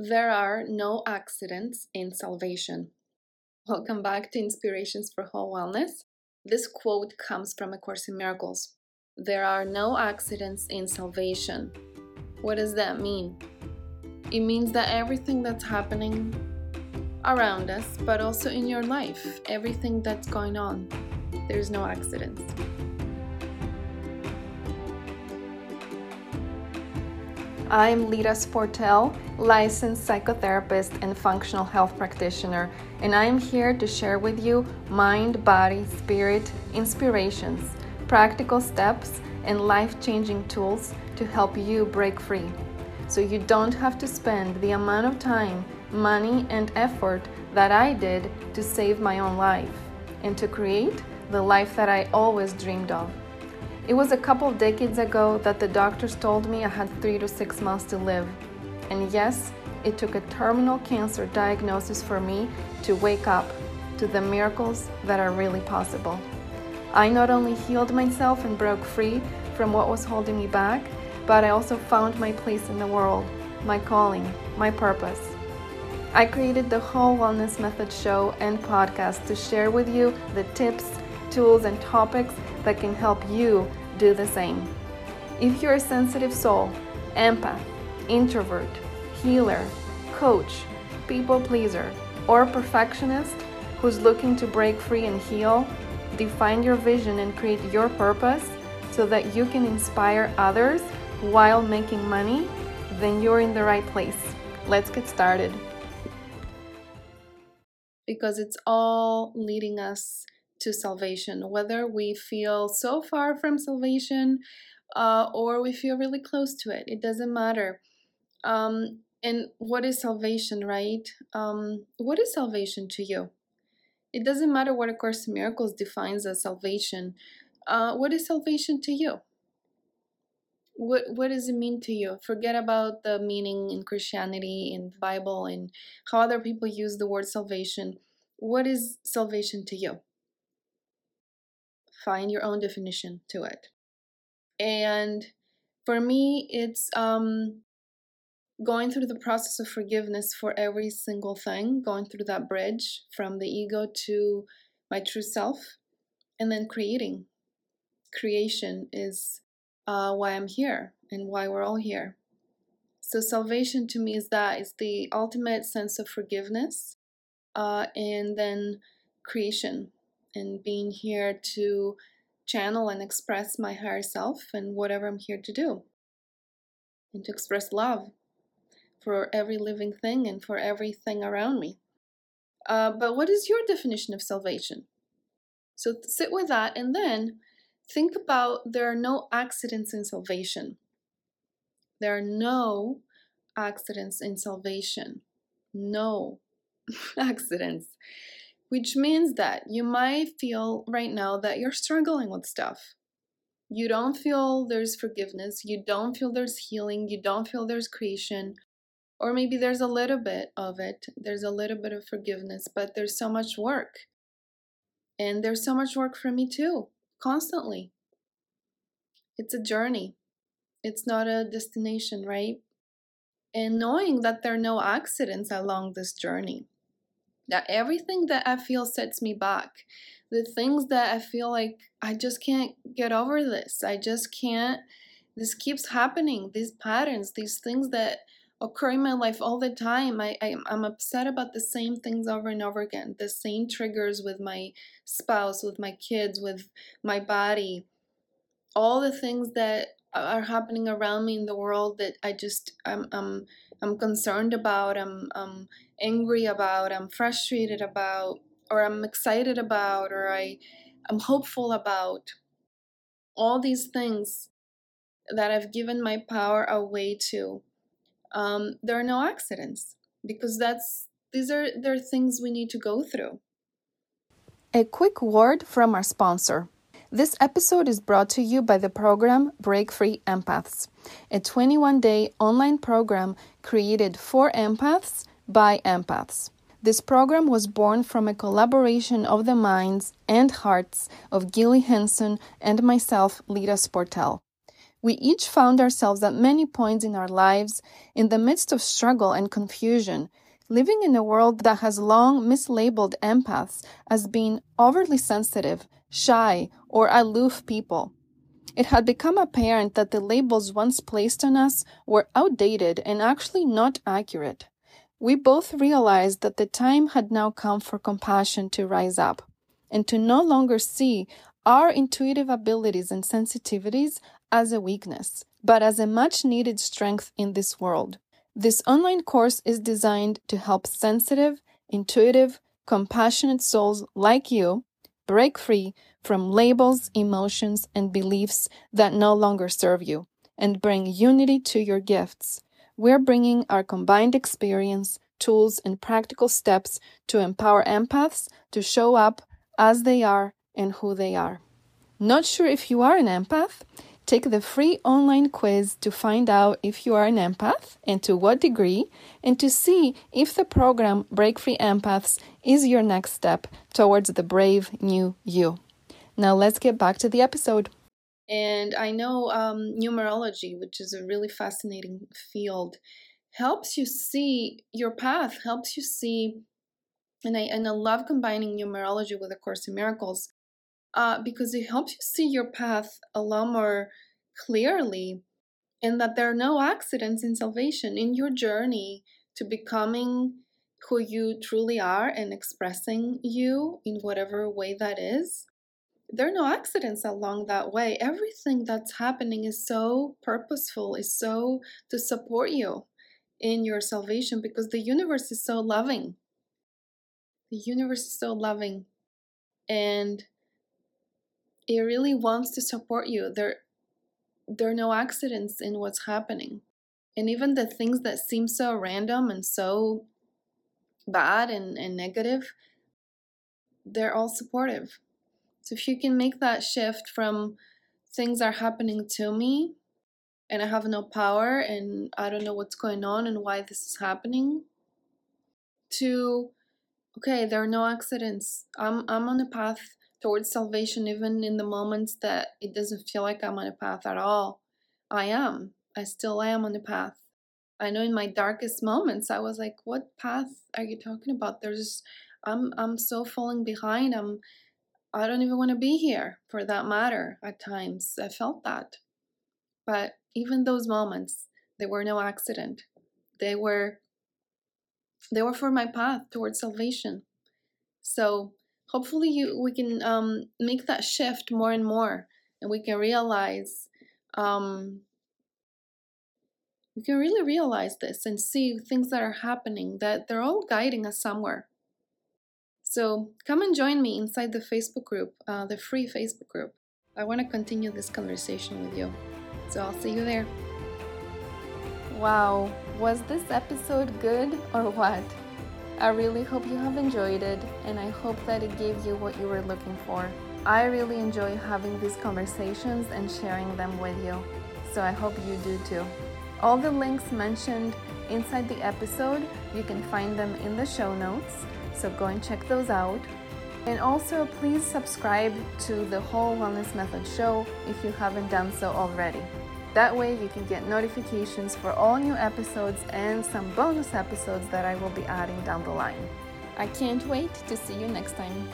There are no accidents in salvation. Welcome back to Inspirations for Whole Wellness. This quote comes from A Course in Miracles. There are no accidents in salvation. What does that mean? It means that everything that's happening around us, but also in your life, everything that's going on, there's no accidents. I'm Lita Sportel, licensed psychotherapist and functional health practitioner, and I am here to share with you mind, body, spirit inspirations, practical steps, and life changing tools to help you break free so you don't have to spend the amount of time, money, and effort that I did to save my own life and to create the life that I always dreamed of. It was a couple of decades ago that the doctors told me I had three to six months to live. And yes, it took a terminal cancer diagnosis for me to wake up to the miracles that are really possible. I not only healed myself and broke free from what was holding me back, but I also found my place in the world, my calling, my purpose. I created the Whole Wellness Method show and podcast to share with you the tips, tools, and topics that can help you do the same. If you're a sensitive soul, empath, introvert, healer, coach, people pleaser, or perfectionist who's looking to break free and heal, define your vision and create your purpose so that you can inspire others while making money, then you're in the right place. Let's get started. Because it's all leading us to salvation, whether we feel so far from salvation uh, or we feel really close to it. It doesn't matter. Um, and what is salvation, right? Um, what is salvation to you? It doesn't matter what A Course in Miracles defines as salvation. Uh, what is salvation to you? What what does it mean to you? Forget about the meaning in Christianity, in the Bible, and how other people use the word salvation. What is salvation to you? Find your own definition to it. And for me, it's um, going through the process of forgiveness for every single thing, going through that bridge from the ego to my true self, and then creating. Creation is uh, why I'm here and why we're all here. So, salvation to me is that it's the ultimate sense of forgiveness uh, and then creation and being here to channel and express my higher self and whatever I'm here to do. And to express love for every living thing and for everything around me. Uh, but what is your definition of salvation? So sit with that and then think about there are no accidents in salvation. There are no accidents in salvation. No accidents which means that you might feel right now that you're struggling with stuff. You don't feel there's forgiveness, you don't feel there's healing, you don't feel there's creation, or maybe there's a little bit of it, there's a little bit of forgiveness, but there's so much work. And there's so much work for me too, constantly. It's a journey, it's not a destination, right? And knowing that there are no accidents along this journey that everything that I feel sets me back. The things that I feel like I just can't get over this. I just can't. This keeps happening. These patterns, these things that occur in my life all the time. I, I I'm upset about the same things over and over again. The same triggers with my spouse, with my kids, with my body. All the things that are happening around me in the world that I just I'm I'm I'm concerned about, I'm I'm angry about, I'm frustrated about, or I'm excited about, or I I'm hopeful about. All these things that I've given my power away to. Um, there are no accidents because that's these are there are things we need to go through. A quick word from our sponsor. This episode is brought to you by the program Break Free Empaths, a 21 day online program created for empaths by empaths. This program was born from a collaboration of the minds and hearts of Gilly Henson and myself, Lita Sportel. We each found ourselves at many points in our lives in the midst of struggle and confusion, living in a world that has long mislabeled empaths as being overly sensitive, shy, or aloof people. It had become apparent that the labels once placed on us were outdated and actually not accurate. We both realized that the time had now come for compassion to rise up and to no longer see our intuitive abilities and sensitivities as a weakness, but as a much needed strength in this world. This online course is designed to help sensitive, intuitive, compassionate souls like you break free from labels, emotions, and beliefs that no longer serve you and bring unity to your gifts. We're bringing our combined experience, tools, and practical steps to empower empaths to show up as they are and who they are. Not sure if you are an empath? Take the free online quiz to find out if you are an empath and to what degree, and to see if the program Break Free Empaths is your next step towards the brave new you. Now, let's get back to the episode. And I know um, numerology, which is a really fascinating field, helps you see your path, helps you see. And I, and I love combining numerology with A Course in Miracles uh, because it helps you see your path a lot more clearly and that there are no accidents in salvation in your journey to becoming who you truly are and expressing you in whatever way that is. There are no accidents along that way. Everything that's happening is so purposeful, is so to support you in your salvation because the universe is so loving. The universe is so loving. And it really wants to support you. There, there are no accidents in what's happening. And even the things that seem so random and so bad and, and negative, they're all supportive. So if you can make that shift from things are happening to me and I have no power and I don't know what's going on and why this is happening to okay, there are no accidents. I'm I'm on a path towards salvation, even in the moments that it doesn't feel like I'm on a path at all. I am. I still am on the path. I know in my darkest moments, I was like, "What path are you talking about?" There's, I'm, I'm so falling behind. I'm, I don't even want to be here. For that matter, at times I felt that. But even those moments, they were no accident. They were, they were for my path towards salvation. So hopefully you we can um, make that shift more and more and we can realize um, we can really realize this and see things that are happening that they're all guiding us somewhere so come and join me inside the facebook group uh, the free facebook group. I want to continue this conversation with you. So i'll see you there. Wow. Was this episode good or what? I really hope you have enjoyed it and I hope that it gave you what you were looking for. I really enjoy having these conversations and sharing them with you, so I hope you do too. All the links mentioned inside the episode, you can find them in the show notes, so go and check those out. And also, please subscribe to the Whole Wellness Method show if you haven't done so already. That way, you can get notifications for all new episodes and some bonus episodes that I will be adding down the line. I can't wait to see you next time.